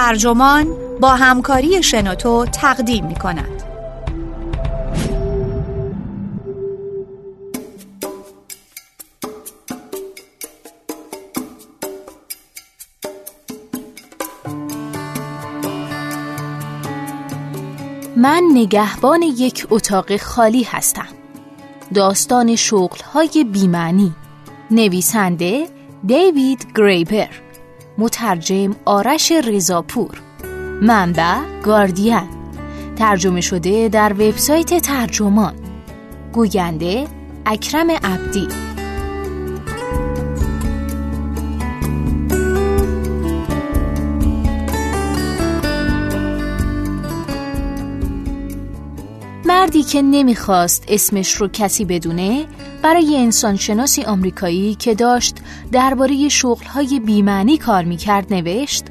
ترجمان با همکاری شنوتو تقدیم می کند. من نگهبان یک اتاق خالی هستم. داستان شغل های بیمعنی. نویسنده دیوید گریبر مترجم آرش رضاپور. منبع گاردین. ترجمه شده در وبسایت ترجمان. گوینده اکرم عبدی. مردی که نمی‌خواست اسمش رو کسی بدونه برای انسانشناسی آمریکایی که داشت درباره شغلهای بیمعنی کار می‌کرد نوشت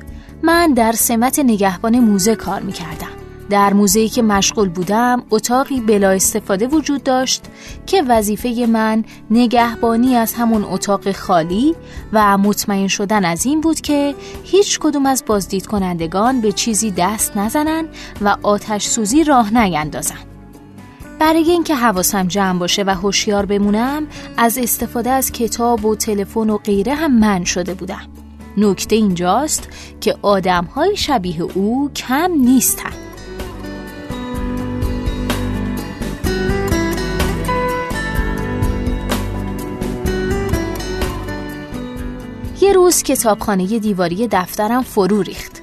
من در سمت نگهبان موزه کار می‌کردم. در موزهی که مشغول بودم اتاقی بلا استفاده وجود داشت که وظیفه من نگهبانی از همون اتاق خالی و مطمئن شدن از این بود که هیچ کدوم از بازدید کنندگان به چیزی دست نزنن و آتش سوزی راه نیندازن. برای اینکه حواسم جمع باشه و هوشیار بمونم از استفاده از کتاب و تلفن و غیره هم من شده بودم. نکته اینجاست که آدم های شبیه او کم نیستن. یه روز کتابخانه دیواری دفترم فرو ریخت.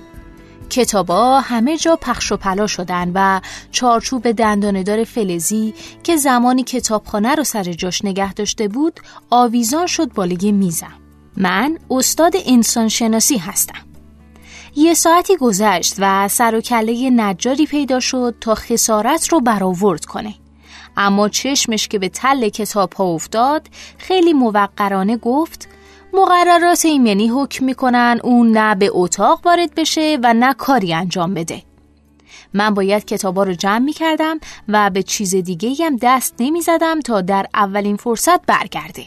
کتابا همه جا پخش و پلا شدن و چارچوب دنداندار فلزی که زمانی کتابخانه رو سر جاش نگه داشته بود آویزان شد بالای میزم. من استاد انسانشناسی هستم. یه ساعتی گذشت و سر و کله نجاری پیدا شد تا خسارت رو برآورد کنه. اما چشمش که به تل کتاب ها افتاد خیلی موقرانه گفت مقررات ایمنی حکم می‌کنن اون نه به اتاق وارد بشه و نه کاری انجام بده. من باید کتابا رو جمع می کردم و به چیز دیگه هم دست نمی زدم تا در اولین فرصت برگرده.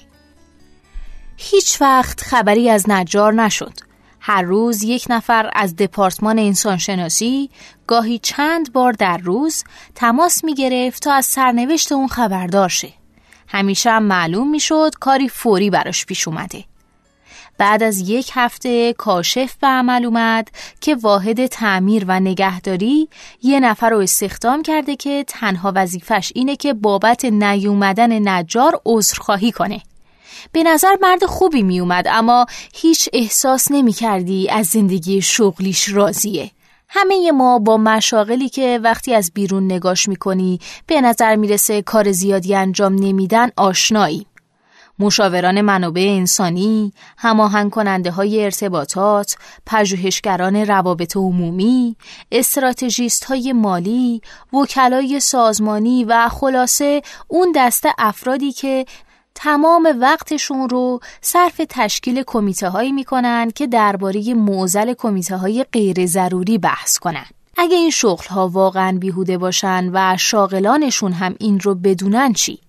هیچ وقت خبری از نجار نشد. هر روز یک نفر از دپارتمان انسانشناسی گاهی چند بار در روز تماس می گرفت تا از سرنوشت اون خبردار شه. همیشه هم معلوم می شد کاری فوری براش پیش اومده. بعد از یک هفته کاشف به عمل اومد که واحد تعمیر و نگهداری یه نفر رو استخدام کرده که تنها وظیفش اینه که بابت نیومدن نجار عذرخواهی کنه. به نظر مرد خوبی می اومد اما هیچ احساس نمی کردی از زندگی شغلیش راضیه. همه ما با مشاغلی که وقتی از بیرون نگاش می‌کنی به نظر می‌رسه کار زیادی انجام نمیدن آشنایی. مشاوران منابع انسانی، هماهنگ کننده های ارتباطات، پژوهشگران روابط عمومی، استراتژیست های مالی، وکلای سازمانی و خلاصه اون دسته افرادی که تمام وقتشون رو صرف تشکیل کمیته هایی می‌کنن که درباره موزل کمیته های غیر ضروری بحث کنن. اگه این شغل ها واقعا بیهوده باشن و شاغلانشون هم این رو بدونن چی؟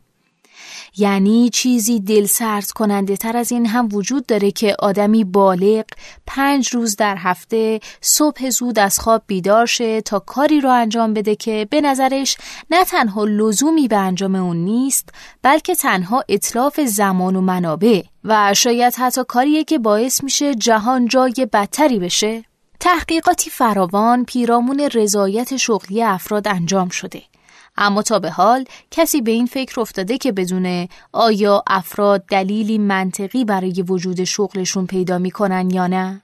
یعنی چیزی دل سرد کننده تر از این هم وجود داره که آدمی بالغ پنج روز در هفته صبح زود از خواب بیدار شه تا کاری رو انجام بده که به نظرش نه تنها لزومی به انجام اون نیست بلکه تنها اطلاف زمان و منابع و شاید حتی کاریه که باعث میشه جهان جای بدتری بشه. تحقیقاتی فراوان پیرامون رضایت شغلی افراد انجام شده. اما تا به حال کسی به این فکر افتاده که بدونه آیا افراد دلیلی منطقی برای وجود شغلشون پیدا می‌کنن یا نه؟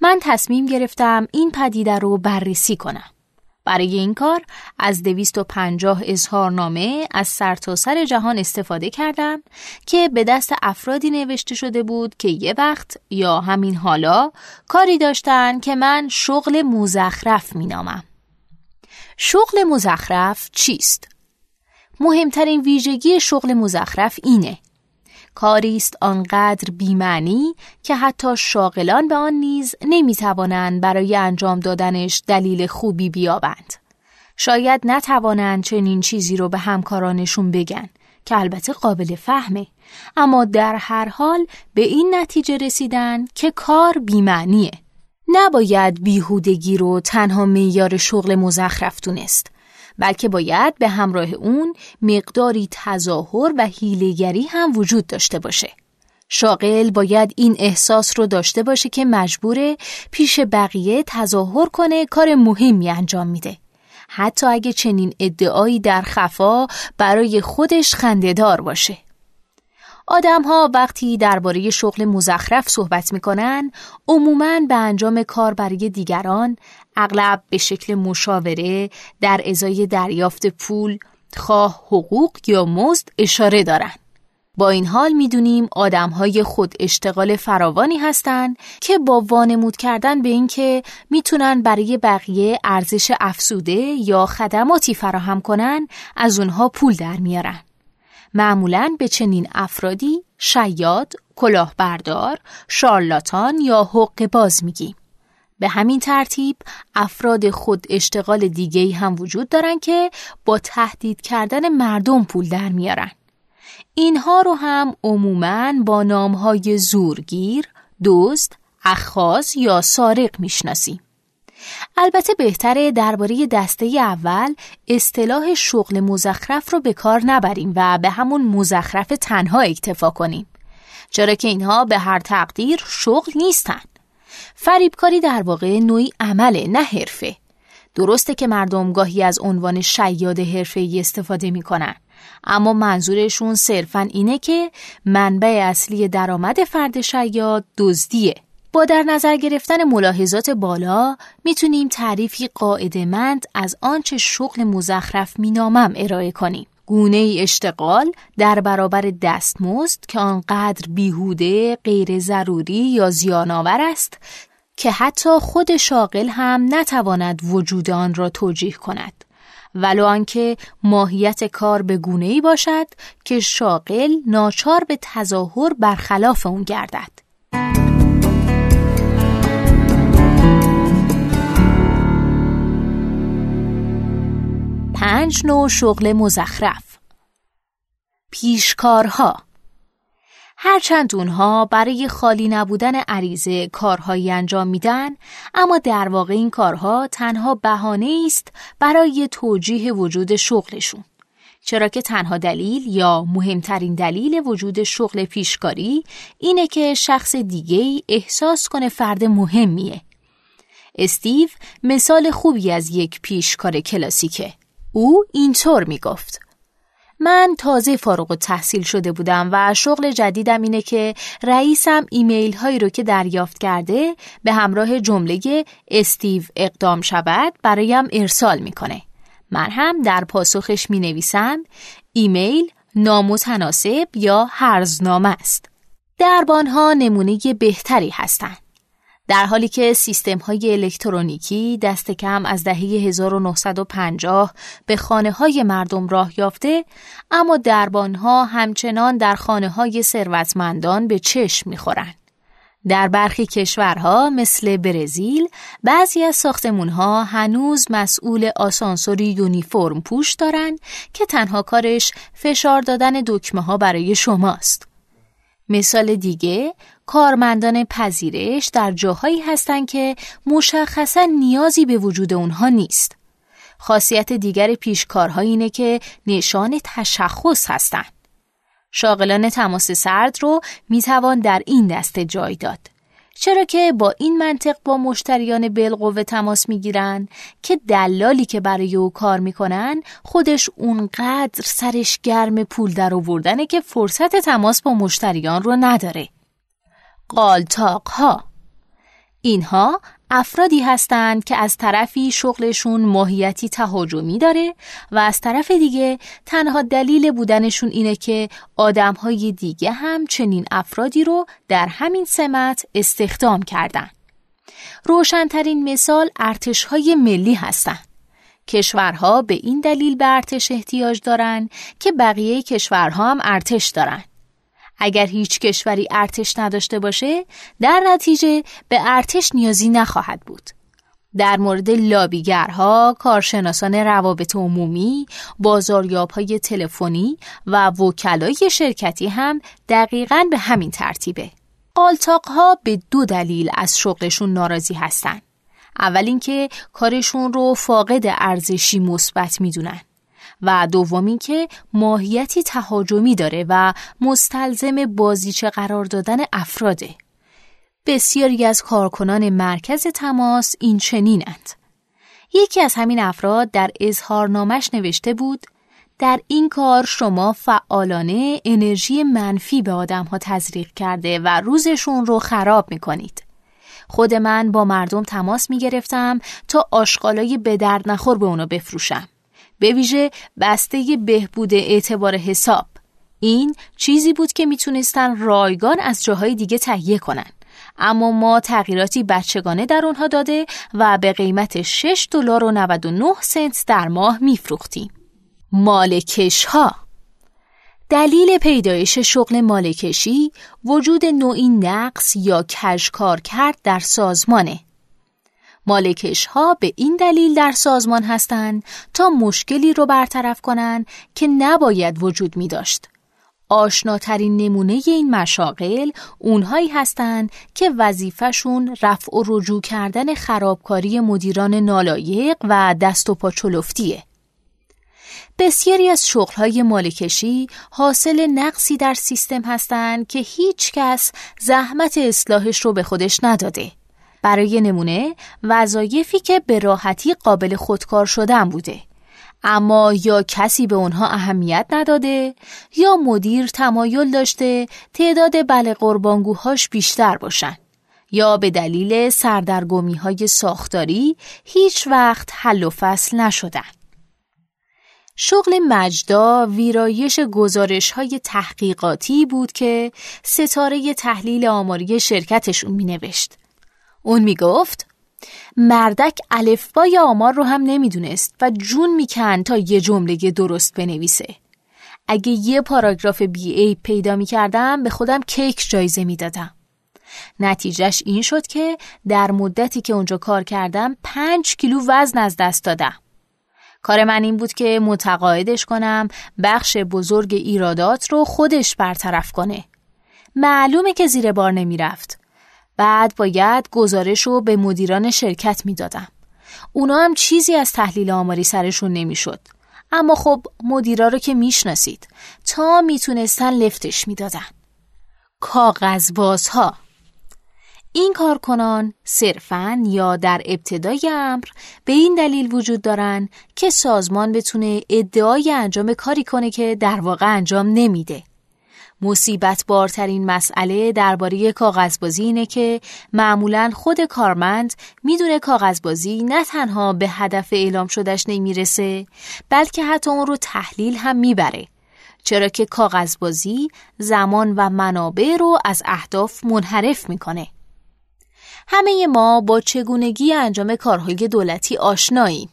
من تصمیم گرفتم این پدیده رو بررسی کنم. برای این کار از 250 اظهارنامه از سرتاسر سر جهان استفاده کردم که به دست افرادی نوشته شده بود که یه وقت یا همین حالا کاری داشتن که من شغل مزخرف مینامم. شغل مزخرف چیست؟ مهمترین ویژگی شغل مزخرف اینه کاری است آنقدر بیمعنی که حتی شاغلان به آن نیز نمی‌توانند برای انجام دادنش دلیل خوبی بیابند. شاید نتوانند چنین چیزی رو به همکارانشون بگن که البته قابل فهمه اما در هر حال به این نتیجه رسیدن که کار بیمعنیه نباید بیهودگی رو تنها میار شغل مزخرف دونست بلکه باید به همراه اون مقداری تظاهر و هیلگری هم وجود داشته باشه. شاغل باید این احساس رو داشته باشه که مجبوره پیش بقیه تظاهر کنه کار مهمی انجام میده. حتی اگه چنین ادعایی در خفا برای خودش خندهدار باشه. آدم ها وقتی درباره شغل مزخرف صحبت می‌کنن عموماً به انجام کار برای دیگران اغلب به شکل مشاوره در ازای دریافت پول خواه حقوق یا مزد اشاره دارند. با این حال می‌دونیم آدم های خود اشتغال فراوانی هستند که با وانمود کردن به اینکه می‌تونن برای بقیه ارزش افسوده یا خدماتی فراهم کنن از اونها پول در میارن. معمولا به چنین افرادی شیاد، کلاهبردار، شارلاتان یا حق باز میگیم. به همین ترتیب افراد خود اشتغال دیگه هم وجود دارن که با تهدید کردن مردم پول در میارن. اینها رو هم عموماً با نامهای زورگیر، دوست، اخاز یا سارق می‌شناسیم. البته بهتره درباره دسته اول اصطلاح شغل مزخرف رو به کار نبریم و به همون مزخرف تنها اکتفا کنیم. چرا که اینها به هر تقدیر شغل نیستن. فریبکاری در واقع نوعی عمله نه حرفه. درسته که مردم گاهی از عنوان شیاد حرفه‌ای استفاده می‌کنن اما منظورشون صرفا اینه که منبع اصلی درآمد فرد شیاد دزدیه با در نظر گرفتن ملاحظات بالا می‌تونیم تعریفی قاعدمند از آنچه شغل مزخرف مینامم ارائه کنیم. گونه اشتغال در برابر دستمزد که آنقدر بیهوده، غیر ضروری یا زیانآور است که حتی خود شاغل هم نتواند وجود آن را توجیه کند. ولو آنکه ماهیت کار به گونه ای باشد که شاغل ناچار به تظاهر برخلاف اون گردد. پنج نوع شغل مزخرف. پیشکارها. هرچند اونها برای خالی نبودن عریضه کارهایی انجام میدن اما در واقع این کارها تنها بهانه است برای توجیه وجود شغلشون. چرا که تنها دلیل یا مهمترین دلیل وجود شغل پیشکاری اینه که شخص دیگه احساس کنه فرد مهمیه. استیو مثال خوبی از یک پیشکار کلاسیکه. او اینطور می‌گفت من تازه فارغ و تحصیل شده بودم و شغل جدیدم اینه که رئیسم ایمیل هایی رو که دریافت کرده به همراه جمله استیو اقدام شود برایم ارسال می‌کنه. من هم در پاسخش می نویسم ایمیل نامتناسب یا هرزنامه است. دربانها نمونه بهتری هستند. در حالی که سیستم های الکترونیکی دست کم از دهه 1950 به خانه های مردم راه یافته اما دربان ها همچنان در خانه های ثروتمندان به چشم می‌خورند. در برخی کشورها مثل برزیل بعضی از ها هنوز مسئول آسانسوری یونیفرم پوش دارند که تنها کارش فشار دادن دکمه ها برای شماست. مثال دیگه کارمندان پذیرش در جاهایی هستند که مشخصا نیازی به وجود اونها نیست. خاصیت دیگر پیشکارها اینه که نشان تشخص هستند. شاغلان تماس سرد رو می‌توان در این دسته جای داد. چرا که با این منطق با مشتریان بالقوه تماس می‌گیرن که دلالی که برای او کار می‌کنن خودش اونقدر سرش گرم پول در آوردنه که فرصت تماس با مشتریان رو نداره. قالتاق ها اینها افرادی هستند که از طرفی شغلشون ماهیتی تهاجمی داره و از طرف دیگه تنها دلیل بودنشون اینه که آدمهای دیگه هم چنین افرادی رو در همین سمت استخدام کردن. روشنترین مثال ارتشهای ملی هستند. کشورها به این دلیل به ارتش احتیاج دارند که بقیه کشورها هم ارتش دارند. اگر هیچ کشوری ارتش نداشته باشه در نتیجه به ارتش نیازی نخواهد بود. در مورد لابیگرها، کارشناسان روابط عمومی، بازاریابهای تلفنی و وکلای شرکتی هم دقیقا به همین ترتیبه. قالتاق ها به دو دلیل از شغلشون ناراضی هستن. اول اینکه کارشون رو فاقد ارزشی مثبت می‌دونن و دوم که ماهیتی تهاجمی داره و مستلزم بازیچه قرار دادن افراده. بسیاری از کارکنان مرکز تماس این چنینند. یکی از همین افراد در اظهارنامش نوشته بود در این کار شما فعالانه انرژی منفی به آدم ها تزریق کرده و روزشون رو خراب می کنید. خود من با مردم تماس می گرفتم تا آشغالای به درد نخور به اونو بفروشم. به ویژه بسته بهبود اعتبار حساب. این چیزی بود که می‌تونستن رایگان از جاهای دیگه تهیه کنن. اما ما تغییراتی بچگانه در اونها داده و به قیمت 6 دلار و 99 سنت در ماه میفروختیم. مالکش ها دلیل پیدایش شغل مالکشی وجود نوعی نقص یا کار کرد در سازمانه. مالکش ها به این دلیل در سازمان هستند تا مشکلی رو برطرف کنند که نباید وجود می داشت. آشناترین نمونه این مشاغل اونهایی هستند که وظیفهشون رفع و رجوع کردن خرابکاری مدیران نالایق و دست و پا چلفتیه. بسیاری از شغلهای مالکشی حاصل نقصی در سیستم هستند که هیچ کس زحمت اصلاحش رو به خودش نداده. برای نمونه وظایفی که به راحتی قابل خودکار شدن بوده. اما یا کسی به اونها اهمیت نداده یا مدیر تمایل داشته تعداد بله قربانگوهاش بیشتر باشن یا به دلیل سردرگمی های ساختاری هیچ وقت حل و فصل نشدن. شغل مجدا ویرایش گزارش های تحقیقاتی بود که ستاره تحلیل آماری شرکتشون می نوشت. اون می گفت مردک الفبای آمار رو هم نمی‌دونست و جون میکن تا یه جمله درست بنویسه. اگه یه پاراگراف بی ای پیدا می‌کردم به خودم کیک جایزه می‌دادم. نتیجهش این شد که در مدتی که اونجا کار کردم پنج کیلو وزن از دست دادم. کار من این بود که متقاعدش کنم بخش بزرگ ایرادات رو خودش برطرف کنه. معلومه که زیر بار نمی‌رفت. بعد باید گزارش رو به مدیران شرکت می‌دادم. اونا هم چیزی از تحلیل آماری سرشون نمی‌شد. اما خب مدیرا رو که می‌شناسید تا می‌تونستن لفتش می‌دادن. کاغذبازها این کارکنان صرفاً یا در ابتدای امر به این دلیل وجود دارن که سازمان بتونه ادعای انجام کاری کنه که در واقع انجام نمیده. مصیبت بارترین مسئله درباره کاغذبازی اینه که معمولا خود کارمند می‌دونه کاغذبازی نه تنها به هدف اعلام شدش نمی‌رسه بلکه حتی اون رو تحلیل هم می‌بره. چرا که کاغذبازی زمان و منابع رو از اهداف منحرف می‌کنه. همه ما با چگونگی انجام کارهای دولتی آشناییم.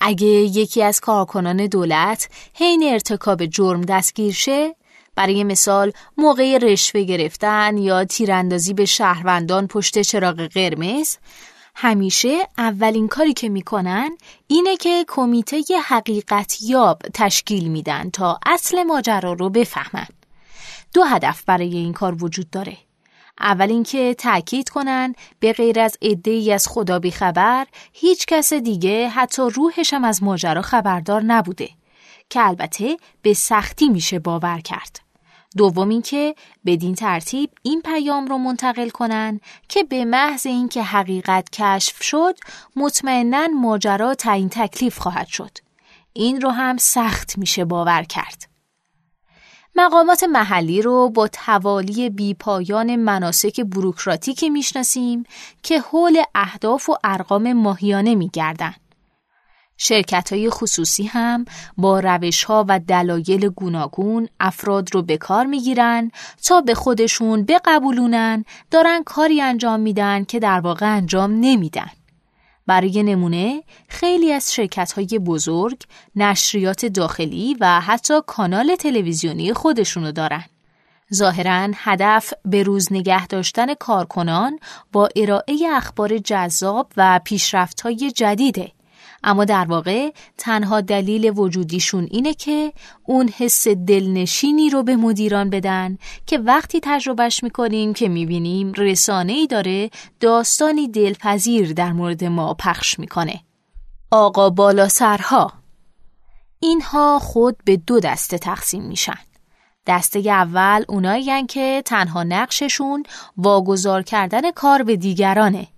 اگه یکی از کارکنان دولت حین ارتکاب جرم دستگیر شه برای مثال موقع رشوه گرفتن یا تیراندازی به شهروندان پشت چراغ قرمز همیشه اولین کاری که می‌کنن اینه که کمیته حقیقت یاب تشکیل میدن تا اصل ماجرا رو بفهمن. دو هدف برای این کار وجود داره. اول اینکه تأکید کنن به غیر از ای از خدا بی خبر هیچ کس دیگه حتی روحش هم از ماجرا خبردار نبوده که البته به سختی میشه باور کرد. دوم اینکه بدین ترتیب این پیام رو منتقل کنن که به محض اینکه حقیقت کشف شد مطمئنا ماجرا تعیین تکلیف خواهد شد. این رو هم سخت میشه باور کرد. مقامات محلی رو با توالی بیپایان مناسک بروکراتیکی می‌شناسیم که حول اهداف و ارقام ماهیانه میگردن. شرکت های خصوصی هم با روش ها و دلایل گوناگون افراد رو به کار می‌گیرن تا به خودشون بقبولونن دارن کاری انجام میدن که در واقع انجام نمیدن. برای نمونه خیلی از شرکت های بزرگ نشریات داخلی و حتی کانال تلویزیونی خودشونو دارن. ظاهرا هدف به روز نگه داشتن کارکنان با ارائه اخبار جذاب و پیشرفت های جدیده اما در واقع تنها دلیل وجودیشون اینه که اون حس دلنشینی رو به مدیران بدن که وقتی تجربهش می‌کنیم که می‌بینیم رسانه ای داره داستانی دلپذیر در مورد ما پخش می‌کنه. آقا بالا سرها اینها خود به دو دسته تقسیم میشن. دسته اول اونایی که تنها نقششون واگذار کردن کار به دیگرانه.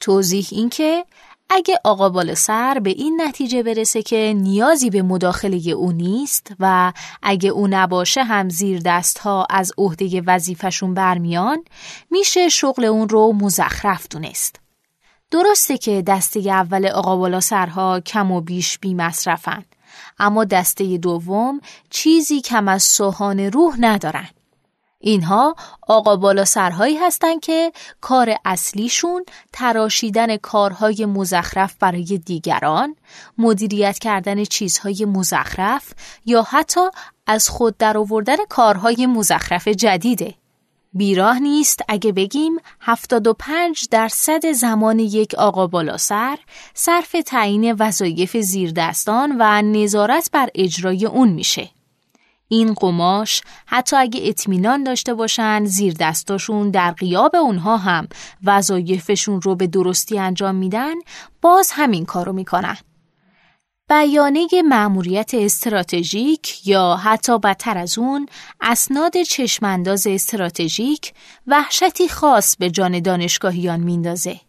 توضیح این که اگه آقا بالا سر به این نتیجه برسه که نیازی به مداخله او نیست و اگه او نباشه هم زیر دست ها از عهده وظیفشون برمیان میشه شغل اون رو مزخرف دونست. درسته که دسته اول آقا بالا سرها کم و بیش بی مصرفن اما دسته دوم چیزی کم از سوهان روح ندارن. اینها آقا بالا سرهایی هستند که کار اصلیشون تراشیدن کارهای مزخرف برای دیگران، مدیریت کردن چیزهای مزخرف یا حتی از خود درآوردن کارهای مزخرف جدیده. بیراه نیست اگه بگیم 75 درصد زمان یک آقا بالا سر صرف تعیین وظایف زیردستان و نظارت بر اجرای اون میشه. این قماش حتی اگه اطمینان داشته باشن زیر دستاشون در قیاب اونها هم وظایفشون رو به درستی انجام میدن باز همین کارو می‌کنن. بیانه مأموریت استراتژیک یا حتی بدتر از اون اسناد چشمانداز استراتژیک وحشتی خاص به جان دانشگاهیان میندازه.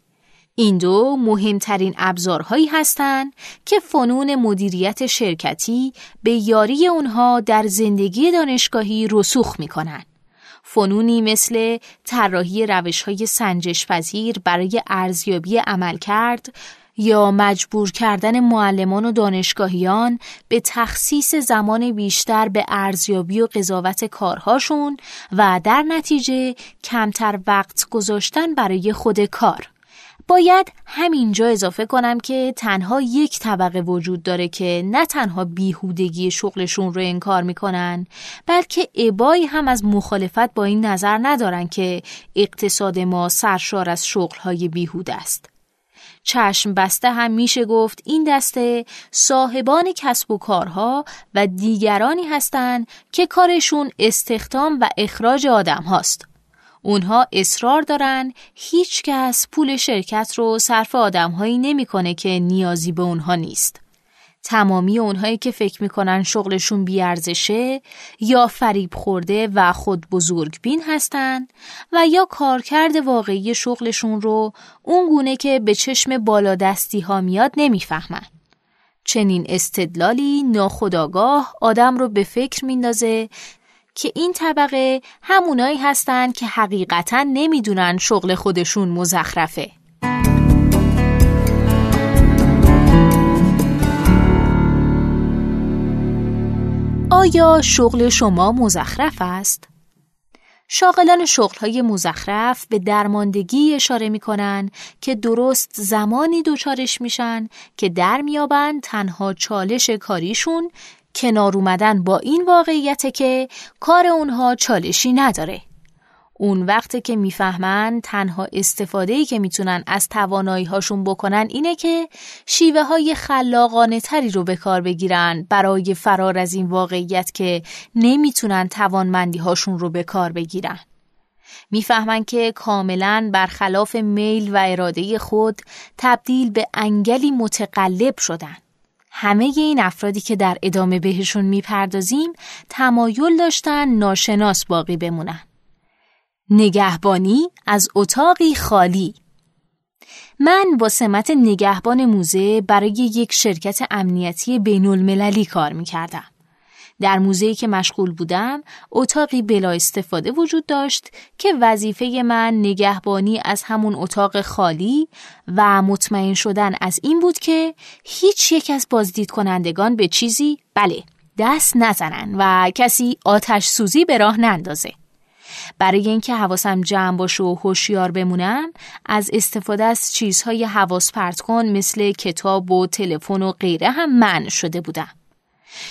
این دو مهمترین ابزارهایی هستند که فنون مدیریت شرکتی به یاری اونها در زندگی دانشگاهی رسوخ می‌کنن. فنونی مثل طراحی روش های سنجش پذیر برای ارزیابی عمل کرد یا مجبور کردن معلمان و دانشگاهیان به تخصیص زمان بیشتر به ارزیابی و قضاوت کارهاشون و در نتیجه کمتر وقت گذاشتن برای خود کار. باید همینجا اضافه کنم که تنها یک طبقه وجود داره که نه تنها بیهودگی شغلشون رو انکار می‌کنن بلکه ابایی هم از مخالفت با این نظر ندارن که اقتصاد ما سرشار از شغلهای بیهود است. چشم بسته هم میشه گفت این دسته صاحبان کسب و کارها و دیگرانی هستند که کارشون استخدام و اخراج آدم هاست. اونها اصرار دارن هیچ کس پول شرکت رو صرف آدمهایی نمی‌کنه که نیازی به اونها نیست. تمامی اونهایی که فکر می‌کنن شغلشون بیارزشه یا فریب خورده و خود بزرگ بین هستن و یا کارکرد واقعی شغلشون رو اون گونه که به چشم بالادستی ها میاد نمی‌فهمن. چنین استدلالی ناخداگاه آدم رو به فکر میندازه که این طبقه همونایی هستند که حقیقتا نمی‌دونن شغل خودشون مزخرفه. آیا شغل شما مزخرف است؟ شاغلان شغلهای مزخرف به درماندگی اشاره می که درست زمانی دوچارش میشن که در میابند تنها چالش کاریشون کنار اومدن با این واقعیت که کار اونها چالشی نداره. اون وقت که می‌فهمن تنها استفاده که می‌تونن از توانایی هاشون بکنن اینه که شیوه های خلاقانه تری رو به کار بگیرن برای فرار از این واقعیت که نمی‌تونن توانمندی هاشون رو به کار بگیرن. می‌فهمن که کاملا برخلاف میل و اراده خود تبدیل به انگلی متقلب شدن. همه این افرادی که در ادامه بهشون می‌پردازیم تمایل داشتن ناشناس باقی بمونن. نگهبانی از اتاقی خالی من با سمت نگهبان موزه برای یک شرکت امنیتی بین المللی کار می کردم. در موزهی که مشغول بودم اتاقی بلا استفاده وجود داشت که وظیفه من نگهبانی از همون اتاق خالی و مطمئن شدن از این بود که هیچ یک از بازدید کنندگان به چیزی بله دست نزنن و کسی آتش سوزی به راه نندازه. برای اینکه حواسم جمع باشه و هوشیار بمونم از استفاده از چیزهای حواس پرت کن مثل کتاب و تلفن و غیره هم من شده بودم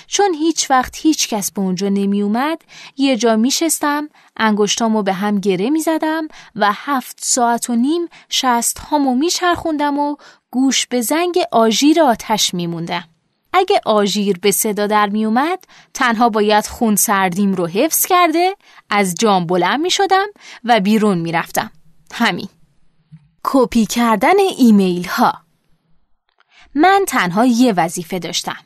چون هیچ وقت هیچ کس به اونجا نمی اومد یه جا می شستم انگشتامو به هم گره می زدم و هفت ساعت و نیم شست هامو می چرخوندم و گوش به زنگ آژیر آتش می موندم. اگه آژیر به صدا در می اومد تنها باید خون سردیم رو حفظ کرده از جام بلند می شدم و بیرون می رفتم. همین. کپی کردن ایمیل ها من تنها یه وظیفه داشتم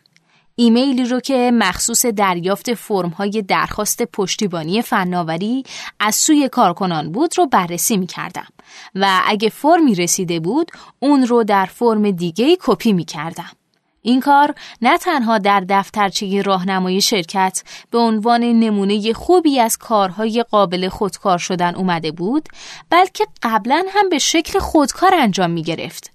ایمیلی رو که مخصوص دریافت فرم های درخواست پشتیبانی فناوری از سوی کارکنان بود رو بررسی می کردم و اگه فرمی رسیده بود اون رو در فرم دیگه کپی می کردم. این کار نه تنها در دفترچه راهنمای شرکت به عنوان نمونه خوبی از کارهای قابل خودکار شدن اومده بود بلکه قبلا هم به شکل خودکار انجام می گرفت.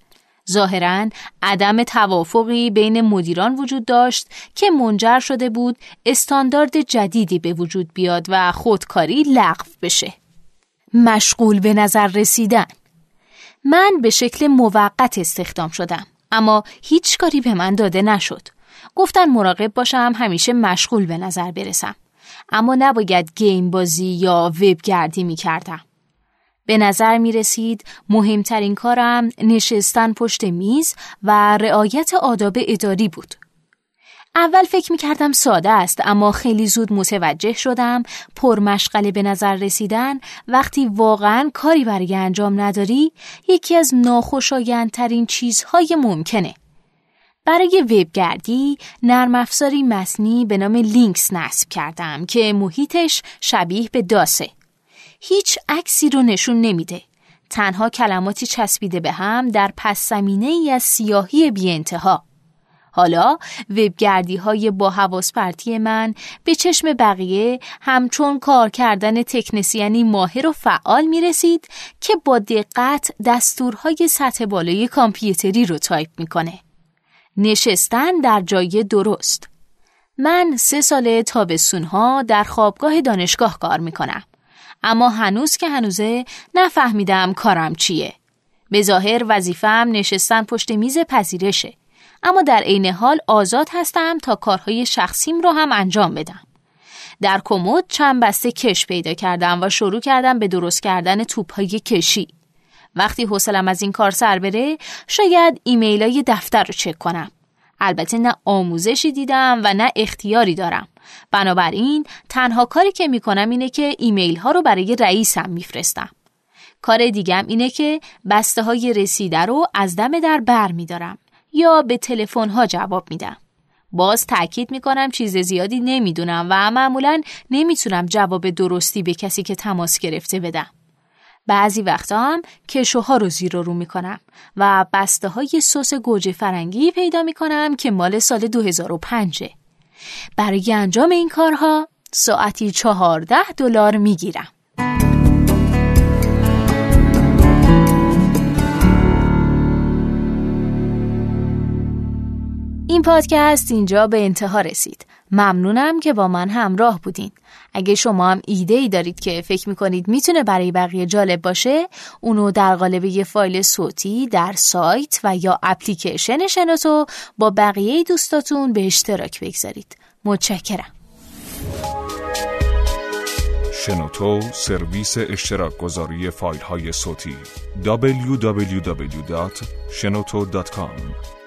ظاهرا عدم توافقی بین مدیران وجود داشت که منجر شده بود استاندارد جدیدی به وجود بیاد و خودکاری لغو بشه. مشغول به نظر رسیدن من به شکل موقت استخدام شدم اما هیچ کاری به من داده نشد. گفتن مراقب باشم همیشه مشغول به نظر برسم. اما نباید گیم بازی یا وبگردی می کردم. به نظر می رسید مهمترین کارم نشستن پشت میز و رعایت آداب اداری بود. اول فکر می کردم ساده است اما خیلی زود متوجه شدم پرمشغله به نظر رسیدن وقتی واقعا کاری برای انجام نداری یکی از ناخوشایندترین چیزهای ممکنه. برای وبگردی نرم افزاری مصنی به نام لینکس نصب کردم که محیطش شبیه به داسه. هیچ عکسی رو نشون نمیده. تنها کلماتی چسبیده به هم در پس زمینه ای از سیاهی بی انتها. حالا وبگردی های با حواس پرتی من به چشم بقیه همچون کار کردن تکنسیانی ماهر و فعال می رسید که با دقت دستورهای سطح بالای کامپیوتری رو تایپ می‌کنه. نشستن در جای درست. من سه سال تابستونها در خوابگاه دانشگاه کار می‌کنم. اما هنوز که هنوزه نفهمیدم کارم چیه. به ظاهر وظیفم نشستن پشت میز پذیرشه. اما در عین حال آزاد هستم تا کارهای شخصیم رو هم انجام بدم. در کمد چند بسته کش پیدا کردم و شروع کردم به درست کردن توپهای کشی. وقتی حوصلم از این کار سر بره شاید ایمیل های دفتر رو چک کنم. البته نه آموزشی دیدم و نه اختیاری دارم. بنابراین تنها کاری که می‌کنم اینه که ایمیل ها رو برای رئیسم میفرستم. کار دیگم اینه که بسته های رسیده رو از دم در بر میدارم یا به تلفن ها جواب میدم. باز تاکید می‌کنم چیز زیادی نمی‌دونم و معمولا نمی‌تونم جواب درستی به کسی که تماس گرفته بدم. بعضی وقتا هم کشوها رو زیر رو می‌کنم و بسته های سس گوجه فرنگی پیدا می‌کنم که مال سال 2005 برای انجام این کارها ساعتی چهارده دلار می‌گیرم. پادکست اینجا به انتها رسید. ممنونم که با من همراه بودین. اگه شما هم ایده ای دارید که فکر می‌کنید می‌تونه برای بقیه جالب باشه اونو در قالب یه فایل صوتی در سایت و یا اپلیکیشن شنوتو با بقیه دوستاتون به اشتراک بگذارید. متشکرم. شنوتو سرویس اشتراک گذاری فایل های صوتی www.shenoto.com